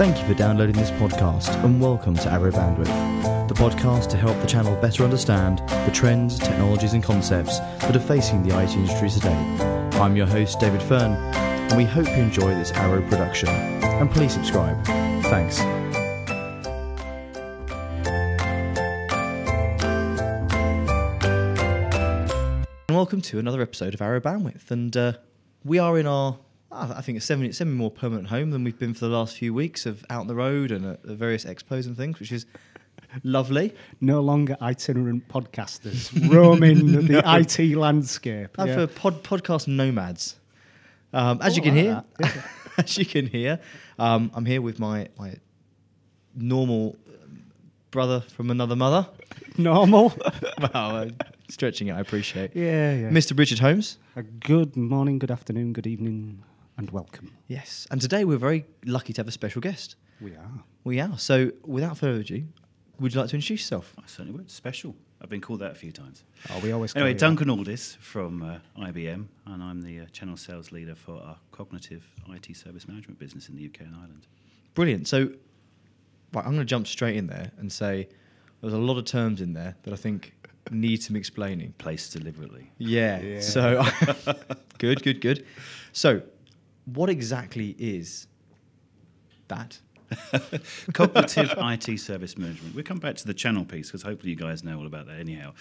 Thank you for downloading this podcast and welcome to Arrow Bandwidth, the podcast to help the channel better understand the trends, technologies, and concepts that are facing the IT industry today. I'm your host, David Fern, and we hope you enjoy this Arrow production. And please subscribe. Thanks. And welcome to another episode of Arrow Bandwidth. And uh, we are in our, I think, a semi, semi more permanent home than we've been for the last few weeks of out on the road and at the various expos and things, which is lovely. no longer itinerant podcasters roaming the IT landscape. And Yeah. for pod, podcast nomads. Um, as Oh, you can I hear, like that. as you can hear, um, I'm here with my, my normal um, brother from another mother. Normal. wow, uh, stretching it, I appreciate. yeah, yeah. Mr. Richard Holmes. A good morning, good afternoon, good evening, and welcome. Yes, and today we're very lucky to have a special guest. We are. We are. So, without further ado, would you like to introduce yourself? I certainly would. Special. I've been called that a few times. Oh, we always. Anyway, call you Duncan Aldis from uh, IBM, and I'm the uh, channel sales leader for our cognitive IT service management business in the UK and Ireland. Brilliant. So, right, I'm going to jump straight in there and say there's a lot of terms in there that I think need some explaining. Placed deliberately. Yeah. Yeah. So, good, good, good. So, what exactly is that? cognitive IT service management. We'll come back to the channel piece because hopefully you guys know all about that anyhow.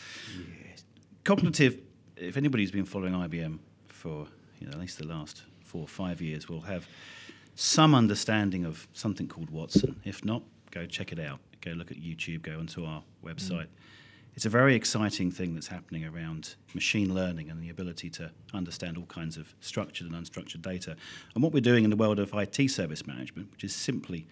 Cognitive, if anybody's been following IBM for you know, at least the last four or five years, will have some understanding of something called Watson. If not, go check it out. Go look at YouTube, go onto our mm. website. It's a very exciting thing that's happening around machine learning and the ability to understand all kinds of structured and unstructured data. And what we're doing in the world of IT service management, which is simply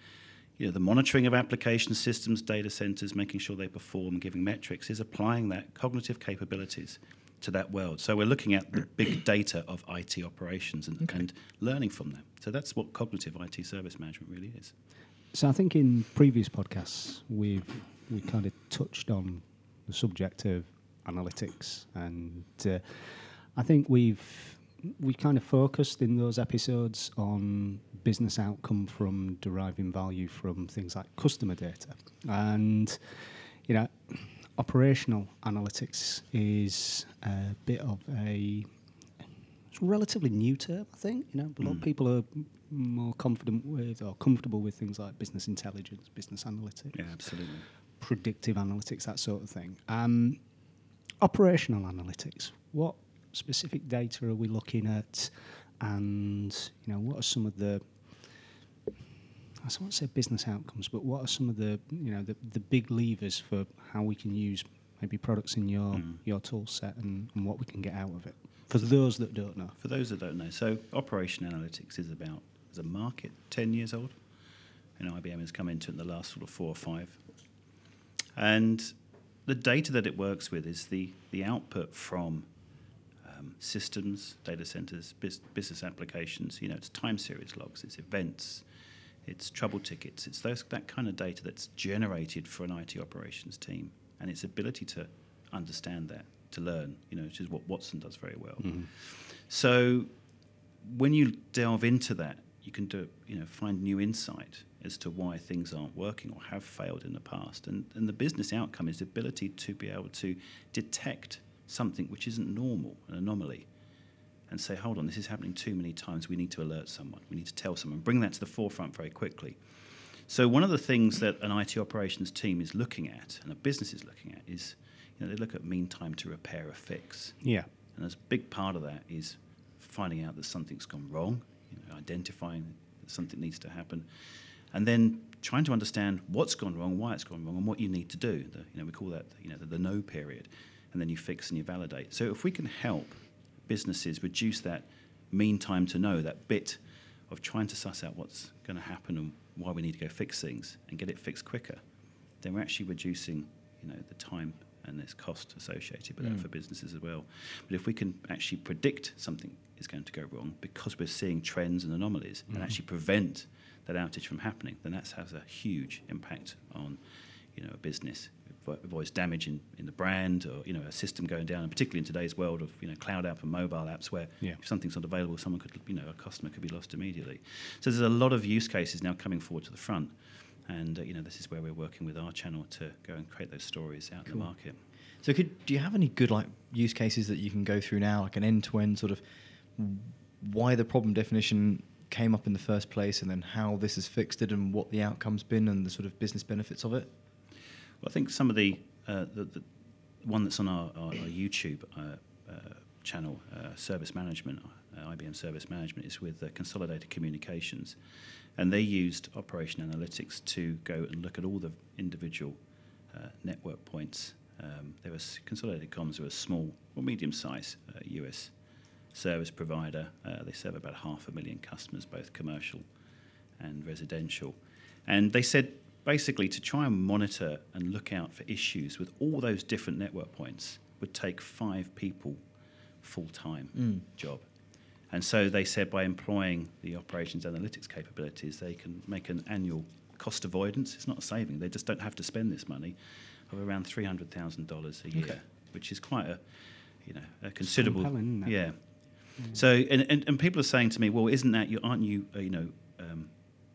you know, the monitoring of application systems, data centers, making sure they perform, giving metrics, is applying that cognitive capabilities to that world. So we're looking at the big data of IT operations and, and learning from them. So that's what cognitive IT service management really is. So I think in previous podcasts we've we kind of touched on the subject of analytics, and uh, I think we've we kind of focused in those episodes on business outcome from deriving value from things like customer data, and you know, operational analytics is a bit of a it's a relatively new term, I think. You know, a lot of Mm. people are more confident with or comfortable with things like business intelligence, business analytics, Yeah, absolutely. Predictive analytics, that sort of thing. Um, operational analytics. What specific data are we looking at, and you know, what are some of the I won't say business outcomes, but what are some of the you know the, the big levers for how we can use maybe products in your Mm. your tool set and, and what we can get out of it for those that don't know. For those that don't know, so operation analytics is about as a market ten years old, and IBM has come into it in the last sort of four or five. And the data that it works with is the the output from um, systems, data centers, bus- business applications. You know, it's time series logs, it's events, it's trouble tickets, it's those that kind of data that's generated for an IT operations team, and its ability to understand that, to learn. You know, which is what Watson does very well. So when you delve into that, you can do, you know, find new insight as to why things aren't working or have failed in the past. And, and the business outcome is the ability to be able to detect something which isn't normal, an anomaly, and say, hold on, this is happening too many times. We need to alert someone. We need to tell someone, bring that to the forefront very quickly. So one of the things that an IT operations team is looking at and a business is looking at is, you know, they look at mean time to repair a fix. Yeah. And a big part of that is finding out that something's gone wrong, identifying something needs to happen, and then trying to understand what's gone wrong, why it's gone wrong, and what you need to do. The, you know, we call that you know the, the no period, and then you fix and you validate. So if we can help businesses reduce that mean time to know, that bit of trying to suss out what's going to happen and why we need to go fix things and get it fixed quicker, then we're actually reducing you know the time and there's cost associated with that mm. for businesses as well. But if we can actually predict something is going to go wrong because we're seeing trends and anomalies and mm-hmm. actually prevent that outage from happening, then that has a huge impact on you know a business avo- avoids damage in, in the brand or you know a system going down, and particularly in today's world of you know cloud app and mobile apps, where Yeah. if something's not available, someone could you know a customer could be lost immediately. So there's a lot of use cases now coming forward to the front, and uh, you know this is where we're working with our channel to go and create those stories out in the market. So, could do you have any good like use cases that you can go through now, like an end-to-end sort of why the problem definition came up in the first place, and then how this has fixed it, and what the outcome's been, and the sort of business benefits of it? Well, I think some of the uh, the, the one that's on our, our, our YouTube uh, uh, channel, uh, Service Management, uh, IBM Service Management, is with uh, Consolidated Communications, and they used Operation Analytics to go and look at all the individual uh, network points. Um, there was Consolidated Comms, were a small or medium-sized uh, US service provider. Uh, they serve about half a million customers, both commercial and residential. And they said basically to try and monitor and look out for issues with all those different network points would take five people full time Mm. job. And so they said by employing the operations analytics capabilities, they can make an annual cost avoidance. It's not a saving, they just don't have to spend this money of around $300,000 a year, Okay. which is quite a, you know, a considerable. it? Yeah. So, and, and, and people are saying to me, well, isn't that, you, aren't you, uh, you know,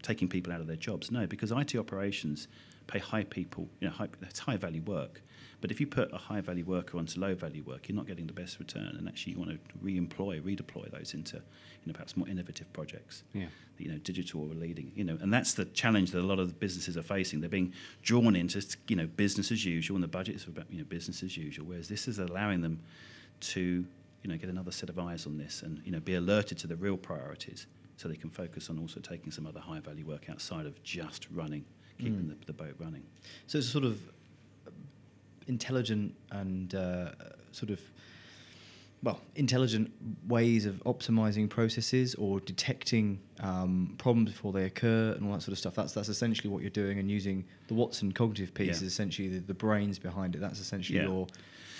taking people out of their jobs? No, because IT operations pay high people, you know, high, that's high value work. But if you put a high value worker onto low value work, you're not getting the best return. And actually, you want to re-employ, redeploy those into, you know, perhaps more innovative projects. Yeah. You know, digital or leading. You know, and that's the challenge that a lot of the businesses are facing. They're being drawn into, you know, business as usual, and the budget is about, you know, business as usual. Whereas this is allowing them to you know get another set of eyes on this and you know be alerted to the real priorities so they can focus on also taking some other high value work outside of just running keeping the, the boat running So it's sort of intelligent and uh, sort of well intelligent ways of optimizing processes or detecting um, problems before they occur and all that sort of stuff. That's that's essentially what you're doing and using the Watson cognitive piece Yeah. is essentially the, the brains behind it. That's essentially Yeah. your.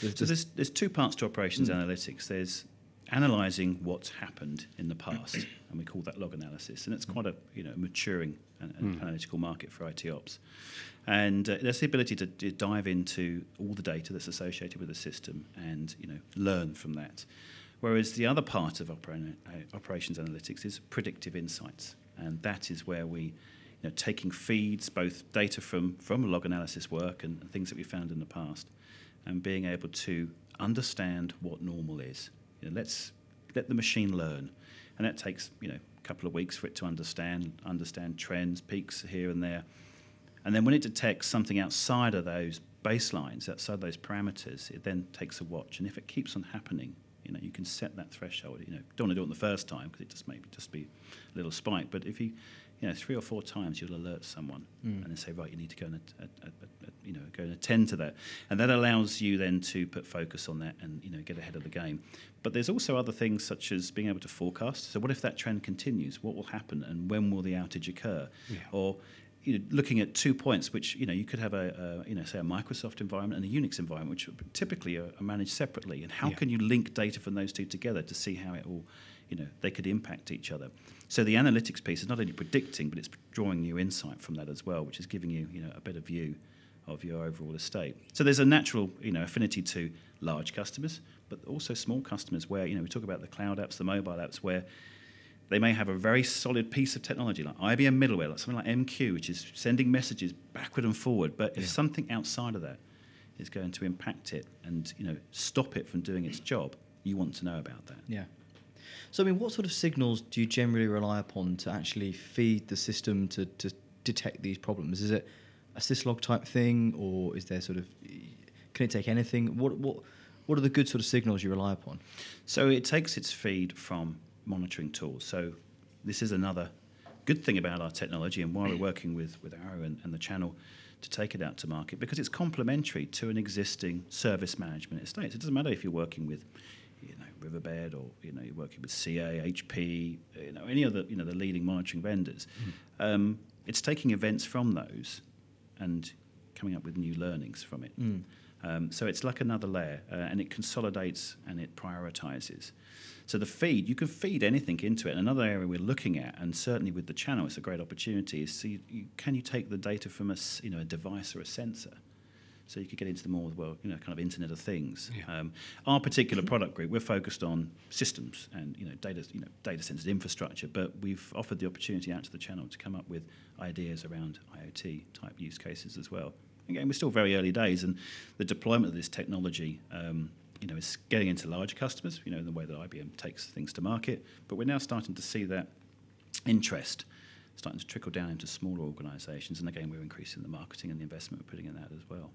the- so there's, there's two parts to operations analytics there's analyzing what's happened in the past and we call that log analysis. And it's quite a you know maturing and, and analytical market for IT ops. And uh, there's the ability to, to dive into all the data that's associated with the system and you know learn from that. Whereas the other part of opera- uh, operations analytics is predictive insights. And that is where we you know, taking feeds, both data from, from log analysis work and, and things that we found in the past, and being able to understand what normal is. You know, let's let the machine learn, and that takes you know a couple of weeks for it to understand understand trends, peaks here and there, and then when it detects something outside of those baselines, outside those parameters, it then takes a watch, and if it keeps on happening. You know, you can set that threshold. You know, don't want to do it the first time because it just maybe just be a little spike. But if you, you know, three or four times, you'll alert someone mm. and then say, right, you need to go and, at, at, at, you know, go and attend to that, and that allows you then to put focus on that and you know get ahead of the game. But there's also other things such as being able to forecast. So, what if that trend continues? What will happen, and when will the outage occur? Yeah. Or you know, looking at two points, which you know you could have a, a you know say a Microsoft environment and a Unix environment, which typically are, are managed separately. And how Yeah. can you link data from those two together to see how it all, you know, they could impact each other? So the analytics piece is not only predicting, but it's drawing new insight from that as well, which is giving you you know a better view of your overall estate. So there's a natural you know affinity to large customers, but also small customers where you know we talk about the cloud apps, the mobile apps, where they may have a very solid piece of technology like IBM middleware, like something like MQ, which is sending messages backward and forward. But if Yeah. something outside of that is going to impact it and you know stop it from doing its job, you want to know about that. Yeah. So, I mean, what sort of signals do you generally rely upon to actually feed the system to, to detect these problems? Is it a syslog type thing, or is there sort of can it take anything? What what what are the good sort of signals you rely upon? So it takes its feed from monitoring tools. So this is another good thing about our technology and why we're working with, with Arrow and, and the channel to take it out to market because it's complementary to an existing service management estate. So It doesn't matter if you're working with you know, Riverbed or you know you're working with CA, HP, you know any other you know the leading monitoring vendors. Um, it's taking events from those and coming up with new learnings from it. Um, so it's like another layer, uh, and it consolidates and it prioritizes. So the feed, you can feed anything into it. And another area we're looking at, and certainly with the channel, it's a great opportunity. Is see, you, can you take the data from a you know a device or a sensor, So you could get into the more well, you know, kind of Internet of Things. Yeah. Um, our particular product group, we're focused on systems and you know data, you know, data centers, infrastructure. But we've offered the opportunity out to the channel to come up with ideas around IoT type use cases as well. Again, we're still very early days, and the deployment of this technology. Um, you know, is getting into larger customers, you know, in the way that IBM takes things to market. But we're now starting to see that interest starting to trickle down into smaller organisations. And again, we're increasing the marketing and the investment we're putting in that as well.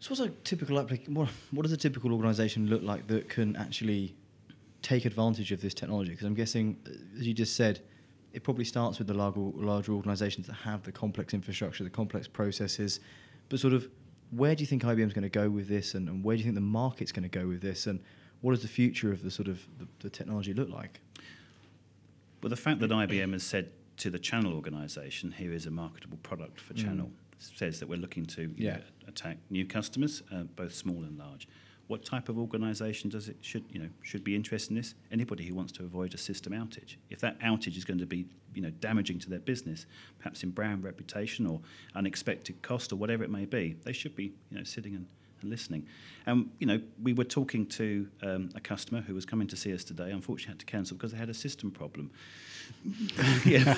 So, what's a typical applic- what, what does a typical organisation look like that can actually take advantage of this technology? Because I'm guessing, as you just said, it probably starts with the larger, larger organisations that have the complex infrastructure, the complex processes. But sort of, where do you think IBM is going to go with this, and, and where do you think the market's going to go with this, and what does the future of the sort of the, the technology look like? But the fact that IBM has said to the channel organisation, here is a marketable product for Mm. channel, says that we're looking to Yeah. know, attack new customers, uh, both small and large. What type of organisation does it should you know should be interested in this? Anybody who wants to avoid a system outage. If that outage is going to be you know damaging to their business, perhaps in brand reputation or unexpected cost or whatever it may be, they should be you know sitting and, and listening. And you know we were talking to um, a customer who was coming to see us today. Unfortunately, had to cancel because they had a system problem. you know,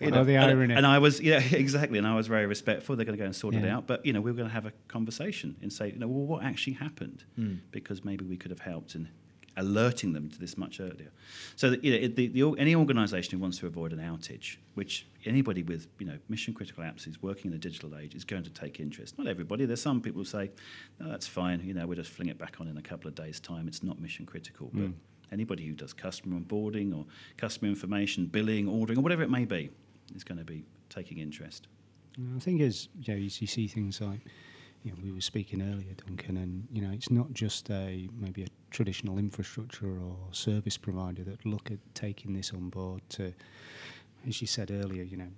you Oh, the and- irony. And I was, yeah, exactly. And I was very respectful. They're going to go and sort it out. But, you know, we were going to have a conversation and say, you know, well, what actually happened? Mm. Because maybe we could have helped in alerting them to this much earlier. So, that, you know, it- the, the, any organisation who wants to avoid an outage, which anybody with, you know, mission critical apps is working in the digital age is going to take interest. Not everybody. There's some people who say, no, that's fine. You know, we'll just fling it back on in a couple of days' time. It's not mission critical. But Mm. anybody who does customer onboarding or customer information, billing, ordering, or whatever it may be, is going to be taking interest. I think as you, know, you see things like you know, we were speaking earlier, Duncan, and you know it's not just a maybe a traditional infrastructure or service provider that look at taking this on board to, as you said earlier, you know,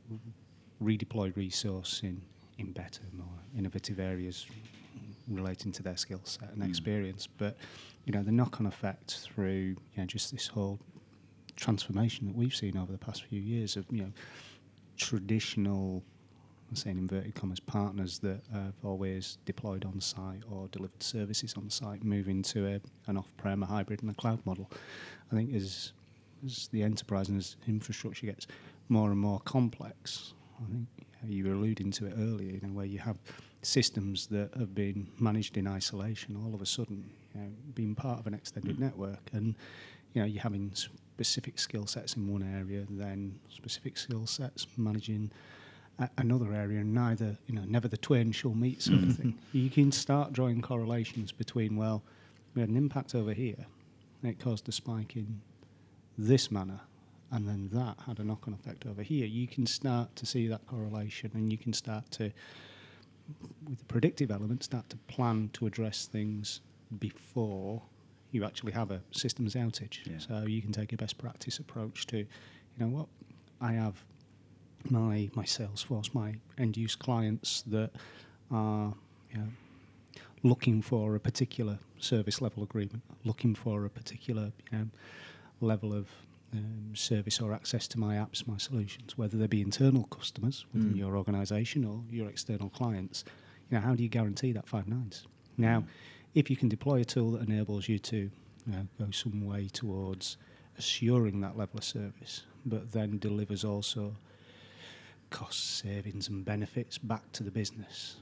redeploy resource in in better, more innovative areas relating to their skill set and Mm. experience. But you know the knock-on effect through you know just this whole transformation that we've seen over the past few years of you know traditional I'm saying inverted commas partners that have always deployed on site or delivered services on site moving to a, an off-prem, a hybrid, and a cloud model. I think as as the enterprise and as infrastructure gets more and more complex, I think you were alluding to it earlier, you know, where you have systems that have been managed in isolation, all of a sudden, you know, being part of an extended Mm. network, and you know, you're having specific skill sets in one area, then specific skill sets managing a- another area, and neither, you know, never the twain shall meet, sort of mm. thing. You can start drawing correlations between, well, we had an impact over here, and it caused a spike in this manner, and then that had a knock-on effect over here. You can start to see that correlation, and you can start to, with the predictive element, start to plan to address things before you actually have a systems outage. Yeah. So you can take a best practice approach to, you know what, I have my my sales force, my end use clients that are you know, looking for a particular service level agreement, looking for a particular you know, level of um, service or access to my apps, my solutions, whether they be internal customers within Mm. your organisation or your external clients. You know, how do you guarantee that five nines? Now, if you can deploy a tool that enables you to you know, go some way towards assuring that level of service, but then delivers also cost savings and benefits back to the business.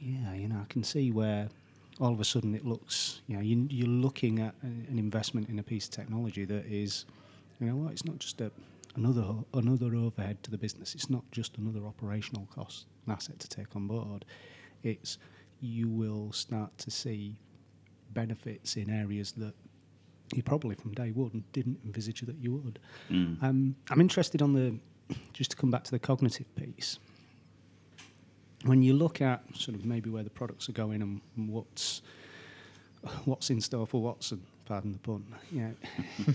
Yeah, you know, I can see where all of a sudden it looks, you know, you, you're looking at an investment in a piece of technology that is, you know what, it's not just a, another another overhead to the business. It's not just another operational cost, an asset to take on board. It's you will start to see benefits in areas that you probably from day one didn't envisage that you would. Mm. Um, I'm interested on the just to come back to the cognitive piece. When you look at sort of maybe where the products are going and what's what's in store for Watson, pardon the pun. You know,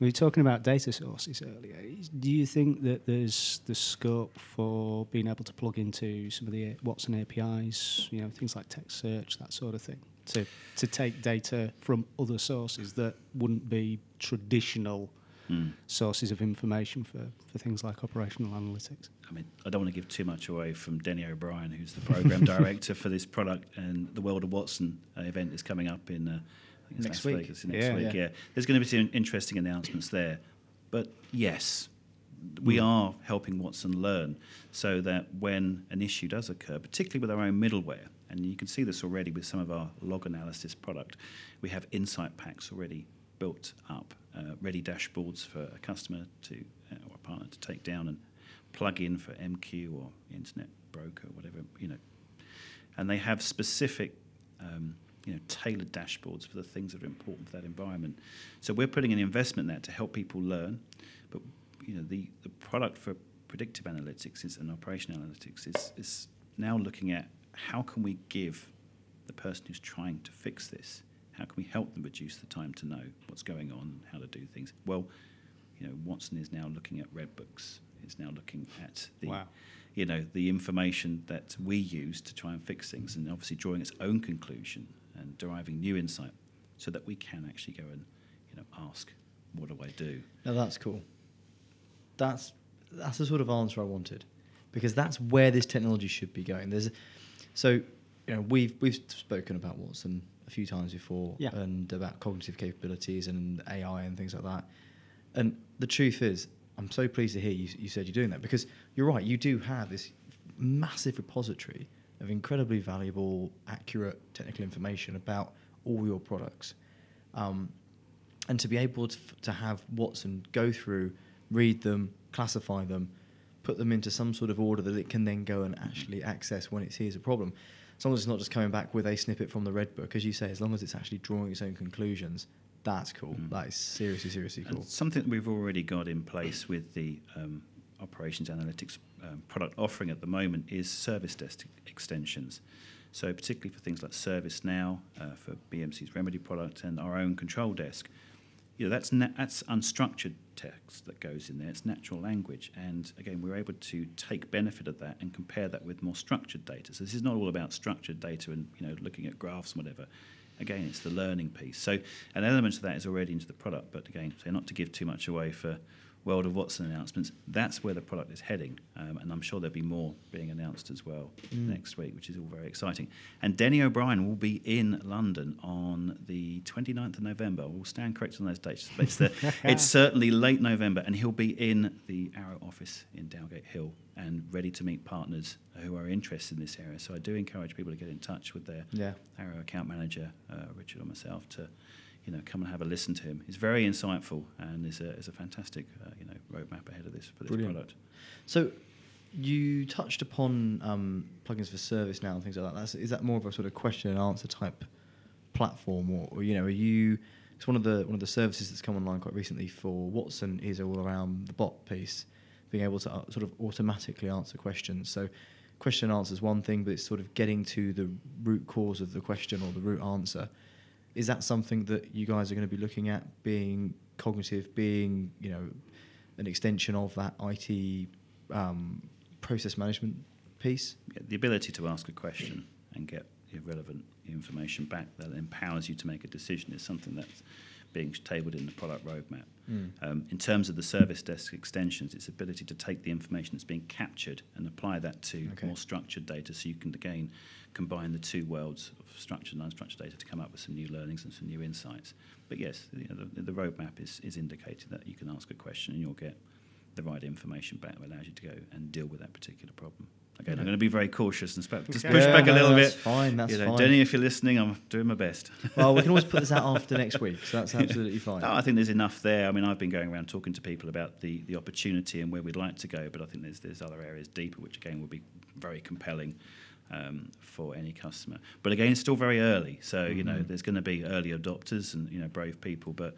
we were talking about data sources earlier. Do you think that there's the scope for being able to plug into some of the Watson APIs, you know, things like text search, that sort of thing, to to take data from other sources that wouldn't be traditional Mm. sources of information for, for things like operational analytics. I mean, I don't want to give too much away from Denny O'Brien, who's the program director for this product, and the World of Watson uh, event is coming up in uh, Next week. Vegas next Yeah. week. Yeah. Yeah. there's going to be some interesting announcements there. But yes, we Mm. are helping Watson learn so that when an issue does occur, particularly with our own middleware, and you can see this already with some of our log analysis product, we have insight packs already built up, ready dashboards for a customer to uh, or a partner to take down and plug in for MQ or Integration Broker, whatever you know, and they have specific. Um, you know, tailored dashboards for the things that are important for that environment. So we're putting an investment in that to help people learn, but you know, the, the product for predictive analytics is, and operational analytics is, is now looking at how can we give the person who's trying to fix this, how can we help them reduce the time to know what's going on, how to do things. Well, you know, Watson is now looking at red books. It's now looking at the, Wow. you know, the information that we use to try and fix things, and obviously drawing its own conclusion and deriving new insight, so that we can actually go and, you know, ask, what do I do? Now that's cool. That's that's the sort of answer I wanted, because that's where this technology should be going. There's, so you know we've we've spoken about Watson a few times before, Yeah. and about cognitive capabilities and AI and things like that. And the truth is, I'm so pleased to hear you, you said you're doing that because you're right. You do have this massive repository of incredibly valuable, accurate technical information about all your products. Um, and to be able to, to have Watson go through, read them, classify them, put them into some sort of order that it can then go and actually access when it sees a problem. As long as it's not just coming back with a snippet from the red book, as you say, as long as it's actually drawing its own conclusions, that's cool. Mm. That is seriously, seriously cool. And something that we've already got in place with the um, operations analytics um, product offering at the moment is service desk extensions. So particularly for things like ServiceNow, uh, for BMC's Remedy product, and our own control desk, you know that's na- that's unstructured text that goes in there. It's natural language, and again, we're able to take benefit of that and compare that with more structured data. So this is not all about structured data and you know looking at graphs and whatever. Again, it's the learning piece. So an element of that is already into the product, but again, so not to give too much away for World of Watson announcements. That's where the product is heading, um, and I'm sure there'll be more being announced as well Mm. next week, which is all very exciting. And Denny O'Brien will be in London on the 29th of November. We'll stand corrected on those dates. But it's, the, it's certainly late November, and he'll be in the Arrow office in Dowgate Hill and ready to meet partners who are interested in this area. So I do encourage people to get in touch with their Yeah. Arrow account manager, uh, Richard or myself, to you know come and have a listen to him. He's very insightful and is a, is a fantastic uh, you know roadmap ahead of this for this Brilliant. product. So you touched upon um, plugins for ServiceNow and things like that. That's, is that more of a sort of question and answer type platform, or, or you know, are you? It's one of the one of the services that's come online quite recently for Watson is all around the bot piece, being able to uh, sort of automatically answer questions. So question and answer is one thing, but it's sort of getting to the root cause of the question or the root answer. Is that something that you guys are going to be looking at being cognitive, being you know an extension of that IT um, process management piece? Yeah, the ability to ask a question and get relevant information back that empowers you to make a decision is something that's being tabled in the product roadmap. Mm. Um, in terms of the service desk extensions, its ability to take the information that's being captured and apply that to Okay. more structured data so you can again combine the two worlds of structured and unstructured data to come up with some new learnings and some new insights. But yes, you know, the, the roadmap is, is indicating that you can ask a question and you'll get the right information back that allows you to go and deal with that particular problem. Again, Okay. I'm going to be very cautious and sp- just push Yeah, back a little that's bit. fine, that's you know, fine. Denny, if you're listening, I'm doing my best. Well, we can always put this out after next week, so that's absolutely fine. No, I think there's enough there. I mean, I've been going around talking to people about the, the opportunity and where we'd like to go, but I think there's there's other areas deeper, which again will be very compelling um, for any customer. But again, it's still very early, so you know Mhm. there's going to be early adopters and you know brave people. But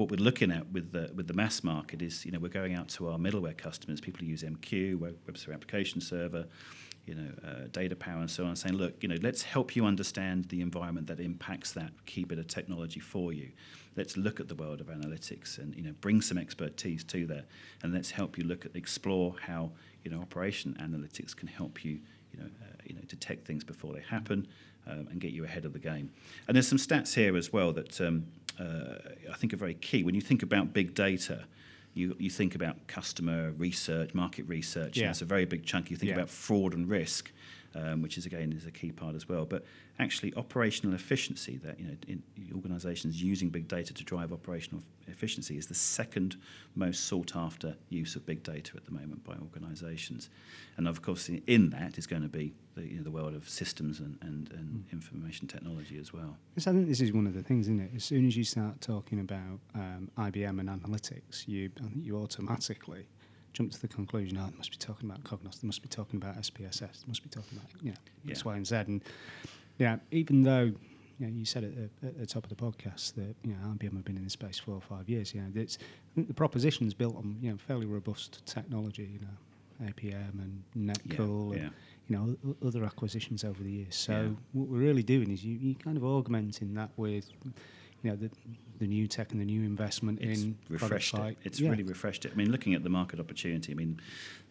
what we're looking at with the with the mass market is you know we're going out to our middleware customers, people who use MQ, Web, Server Application Server. You know, uh, DataPower and so on, saying, look, you know, let's help you understand the environment that impacts that key bit of technology for you let's look at the world of analytics and you know bring some expertise to that and let's help you look at explore how you know operation analytics can help you you know uh, you know detect things before they happen um, and get you ahead of the game and there's some stats here as well that um, Uh, I think are very key when you think about big data you, you think about customer research, market research. Yeah. Yeah. It's a very big chunk. You think Yeah. about fraud and risk, um, which is again is a key part as well. But actually, operational efficiency that you know in organisations using big data to drive operational efficiency is the second most sought after use of big data at the moment by organisations. And of course, in, in that is going to be the, you know, the world of systems and, and, and information technology as well. Yes, I think this is one of the things, isn't it? As soon as you start talking about um, IBM and analytics, you I think you automatically jump to the conclusion, oh, they must be talking about Cognos, they must be talking about SPSS, they must be talking about you know, X, Yeah. Y, and Z. And yeah, even though you, know, you said at the, at the top of the podcast that you know IBM have been in this space four or five years, you know, it's, the proposition's built on you know fairly robust technology, you know, APM and Netcool and yeah. you know other acquisitions over the years. So Yeah. what we're really doing is you you kind of augmenting that with you know the the new tech and the new investment it's in refreshed like it. It's yeah. really refreshed it. I mean, looking at the market opportunity, I mean,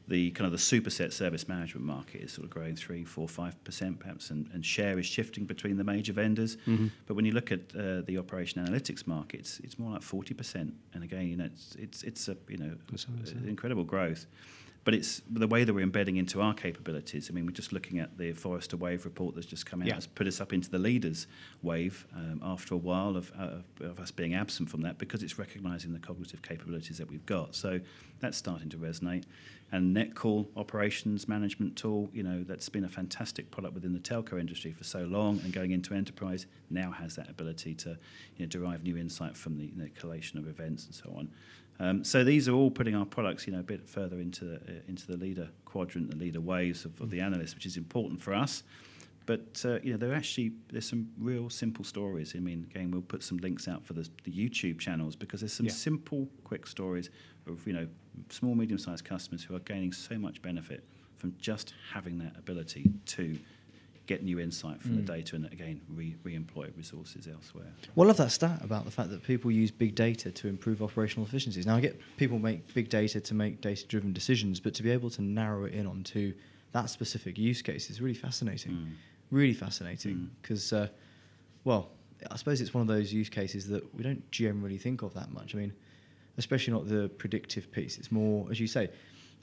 the kind of the superset service management market is sort of growing three, four, five percent perhaps, and, and share is shifting between the major vendors. Mhm. But when you look at uh, the operation analytics market, it's, it's more like forty percent. And again, you know, it's it's it's a you know That's what I said. incredible growth. But it's the way that we're embedding into our capabilities. I mean, we're just looking at the Forrester Wave report that's just come out. Yeah. Has put us up into the leaders wave um, after a while of, uh, of us being absent from that because it's recognising the cognitive capabilities that we've got. So that's starting to resonate. And Netcool operations management tool, you know, that's been a fantastic product within the telco industry for so long, and going into enterprise now has that ability to you know, derive new insight from the, the collation of events and so on. Um, so these are all putting our products, you know, a bit further into the, uh, into the leader quadrant, the leader waves of, of the analysts, which is important for us. But uh, you know, there are actually there's some real simple stories. I mean, again, we'll put some links out for the, the YouTube channels because there's some Yeah. simple, quick stories of you know small, medium-sized customers who are gaining so much benefit from just having that ability to get new insight from Mm. the data and again re- re-employ resources elsewhere. Well, I love that stat about the fact that people use big data to improve operational efficiencies. Now, I get people make big data to make data driven decisions, but to be able to narrow it in onto that specific use case is really fascinating. Mm. Really fascinating. Mm. Because, uh, well, I suppose it's one of those use cases that we don't generally think of that much. I mean, especially not the predictive piece. It's more, as you say,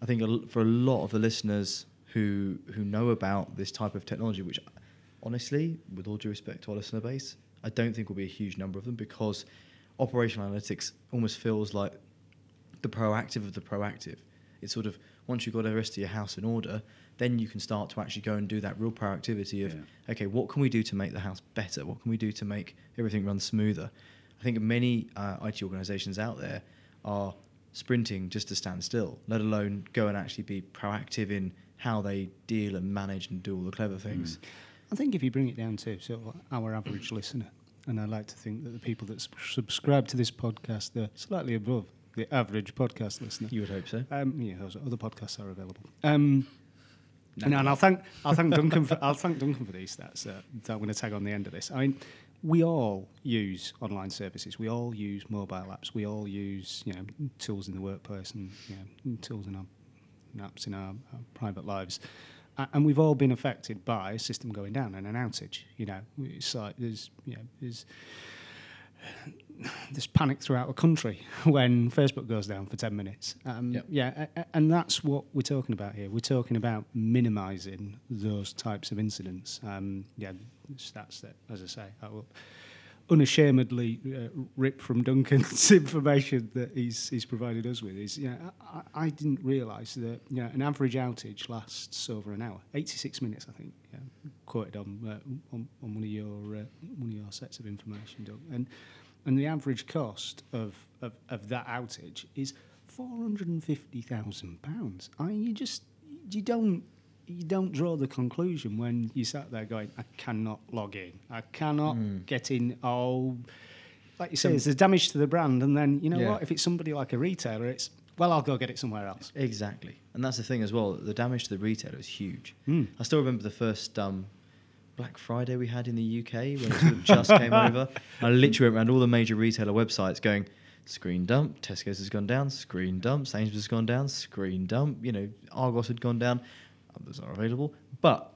I think a l- for a lot of the listeners who who know about this type of technology, which honestly, with all due respect to our listener base, I don't think will be a huge number of them because operational analytics almost feels like the proactive of the proactive. It's sort of once you've got the rest of your house in order, then you can start to actually go and do that real proactivity of Yeah. okay, what can we do to make the house better? What can we do to make everything run smoother? I think many uh, IT organisations out there are sprinting just to stand still, let alone go and actually be proactive in how they deal and manage and do all the clever things. I think if you bring it down to sort of our average listener, and I like to think that the people that subscribe to this podcast are slightly above the average podcast listener. You would hope so. Um, yeah, those other podcasts are available. Um, and, and I'll thank I'll thank Duncan for I'll thank Duncan for these stats uh, that I'm going to tag on the end of this. I mean, we all use online services. We all use mobile apps. We all use you know tools in the workplace and you know tools in our apps in our, our private lives. And we've all been affected by a system going down and an outage. You know, it's like there's you know there's there's panic throughout the country when Facebook goes down for 10 minutes. Um, Yep. Yeah, a- a- and that's what we're talking about here. We're talking about minimising those types of incidents. Um, yeah, stats that, as I say, I will unashamedly uh, rip from Duncan's information that he's, he's provided us with. Is yeah, I, I didn't realise that you know, an average outage lasts over an hour, 86 minutes, I think. Yeah, quoted on, uh, on, on one of your uh, one of your sets of information, Doug. And and the average cost of, of, of that outage is four hundred and fifty thousand pounds. I mean, you just you don't you don't draw the conclusion when you sat there going, I cannot log in, I cannot Mm. get in. Oh, like you say, there's the damage to the brand, and then you know Yeah. what? If it's somebody like a retailer, it's well, I'll go get it somewhere else. Exactly, and that's the thing as well. The damage to the retailer is huge. Mm. I still remember the first um, Black Friday we had in the UK when it sort of just came over. I literally went around all the major retailer websites going, screen dump, Tesco's has gone down, screen dump, Sainsbury's has gone down, screen dump, you know, Argos had gone down, others are available. But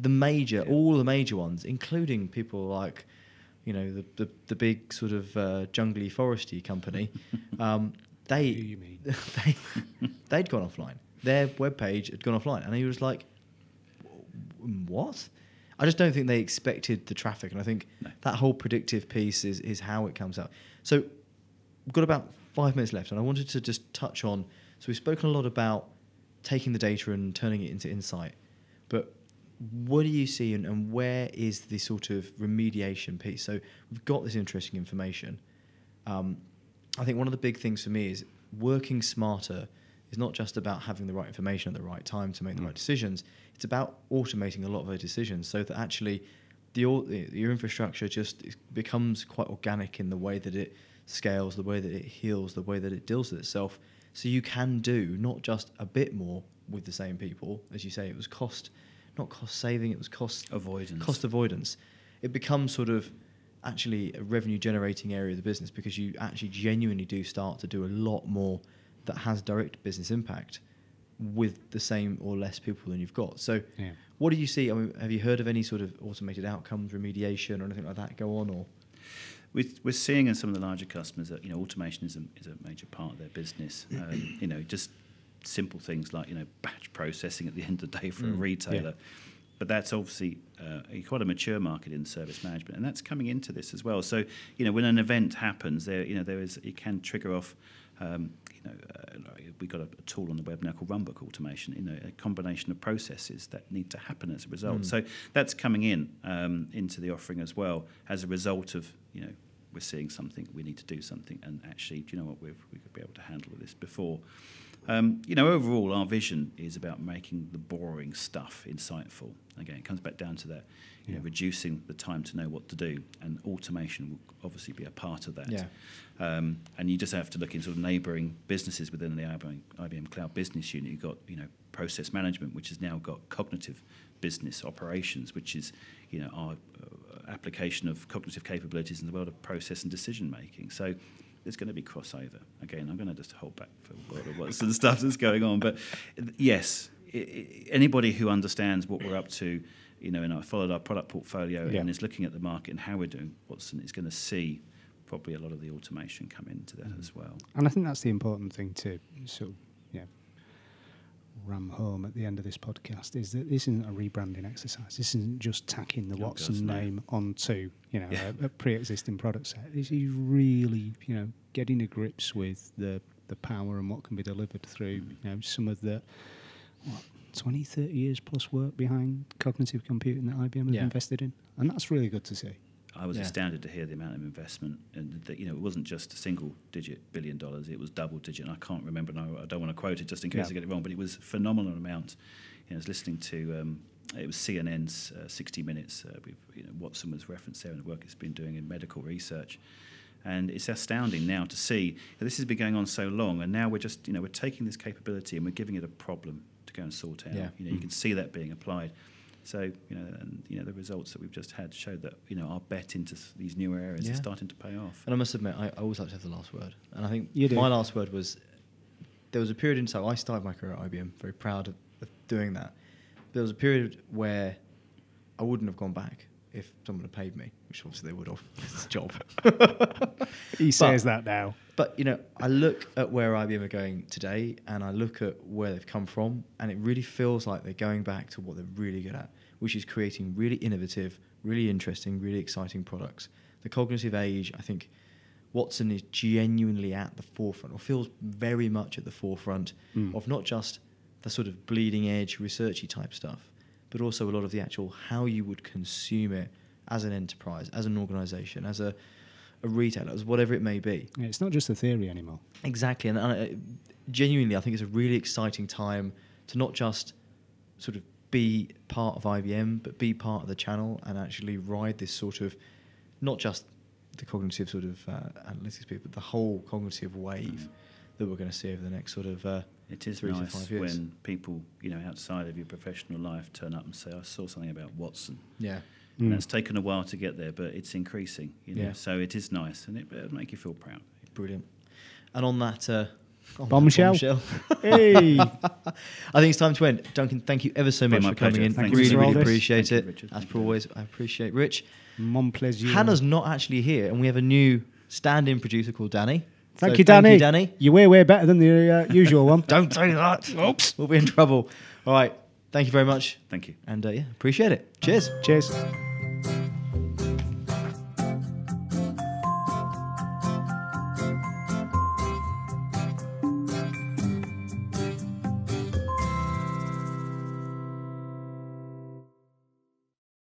the major, Yeah. all the major ones, including people like, you know, the, the, the big sort of uh, jungly foresty company, um, they you mean? they they'd gone offline. Their webpage had gone offline, and he was like, "What?" I just don't think they expected the traffic, and I think No. that whole predictive piece is is how it comes out. So we've got about five minutes left, and I wanted to just touch on. So we've spoken a lot about taking the data and turning it into insight, but what do you see, and, and where is the sort of remediation piece? So we've got this interesting information. Um, I think one of the big things for me is working smarter is not just about having the right information at the right time to make the Mm. right decisions. It's about automating a lot of those decisions so that actually the, the your infrastructure just becomes quite organic in the way that it scales, the way that it heals, the way that it deals with itself. So you can do not just a bit more with the same people, as you say, it was cost, not cost saving, it was cost Avoidance. cost avoidance. It becomes sort of actually a revenue generating area of the business because you actually genuinely do start to do a lot more that has direct business impact with the same or less people than you've got. So, Yeah. what do you see? I mean, have you heard of any sort of automated outcomes remediation or anything like that go on? Or We're, we're seeing in some of the larger customers that you know automation is a, is a major part of their business. Um, you know, just simple things like you know batch processing at the end of the day for a Mm, retailer. But that's obviously uh, quite a mature market in service management, and that's coming into this as well. So you know, when an event happens, there you know there is it can trigger off. Um, you know, uh, like we got a, a tool on the web now called Runbook Automation. You know, a combination of processes that need to happen as a result. Mm. So that's coming in um, into the offering as well as a result of you know we're seeing something we need to do something and actually do you know what we've, we could be able to handle this before um, you know overall our vision is about making the boring stuff insightful again it comes back down to that you know, reducing the time to know what to do and automation will obviously be a part of that Yeah. um, and you just have to look in sort of neighbouring businesses within the IBM, IBM Cloud Business Unit. You've got you know process management, which has now got cognitive business operations, which is you know our uh, application of cognitive capabilities in the world of process and decision making. So there's going to be crossover. Again, I'm going to just hold back for what's the stuff that's going on. But yes, i i anybody who understands what we're up to, you know, and I followed our product portfolio Yeah. and is looking at the market and how we're doing, Watson is going to see probably a lot of the automation come into that mm-hmm. as well. And I think that's the important thing to sort of, yeah, ram home at the end of this podcast is that this isn't a rebranding exercise. This isn't just tacking the Oh, Watson name onto you know Yeah. a, a pre-existing product set. This is really you know getting to grips with the the power and what can be delivered through mm. you know some of the what 20, 30 years plus work behind cognitive computing that IBM has Yeah. invested in, and that's really good to see. I was Yeah. astounded to hear the amount of investment, and that you know it wasn't just a single digit billion dollars; it was double digit. And I can't remember, and I, I don't want to quote it just in case Yeah. I get it wrong, but it was a phenomenal amount. You know, I was listening to um, it was CNN's uh, 60 Minutes. Uh, you know, Watson was referenced there and the work it's been doing in medical research. And it's astounding now to see this has been going on so long, and now we're just, you know, we're taking this capability and we're giving it a problem to go and sort out. Yeah. You know, you can see that being applied. So, you know, and you know, the results that we've just had show that you know our bet into s- these newer areas Yeah. is starting to pay off. And I must admit, I, I always like to have the last word. And I think You do. my last word was there was a period in time I started my career at IBM, very proud of, of doing that. There was a period where I wouldn't have gone back if someone had paid me, which obviously they would have. It's a job. He But- says that now. But you know, I look at where IBM are going today, and I look at where they've come from, and it really feels like they're going back to what they're really good at, which is creating really innovative, really interesting, really exciting products. The cognitive age, I think, Watson is genuinely at the forefront, or feels very much at the forefront Mm. of not just the sort of bleeding edge, researchy type stuff, but also a lot of the actual how you would consume it as an enterprise, as an organization, as a a retailer, as whatever it may be. Yeah, it's not just a theory anymore. Exactly, and, and I, genuinely, I think it's a really exciting time to not just sort of be part of IBM, but be part of the channel and actually ride this sort of not just the cognitive sort of uh, analytics bit, but the whole cognitive wave that we're going to see over the next sort of uh, It is three to nice five years. when people, you know, outside of your professional life turn up and say, "I saw something about Watson." yeah, And Mm. that's taken a while to get there, but it's increasing. You know, Yeah. so it is nice, and it, it'll make you feel proud. brilliant. And on that. Uh, on Bombshell. bombshell, Hey. I think it's time to end. Duncan, thank you ever so much my for coming pleasure. in. Thank you really, for really appreciate Thank it. Richard. As per always, I appreciate Rich. Mon plaisir. Hannah's not actually here, and we have a new stand-in producer called Danny. Thank So you, Danny. Thank you, Danny. You're way, way better than the uh, usual one. Don't say that. Oops. We'll be in trouble. All right. Thank you very much. Thank you. And uh, yeah, appreciate it. Cheers. Cheers.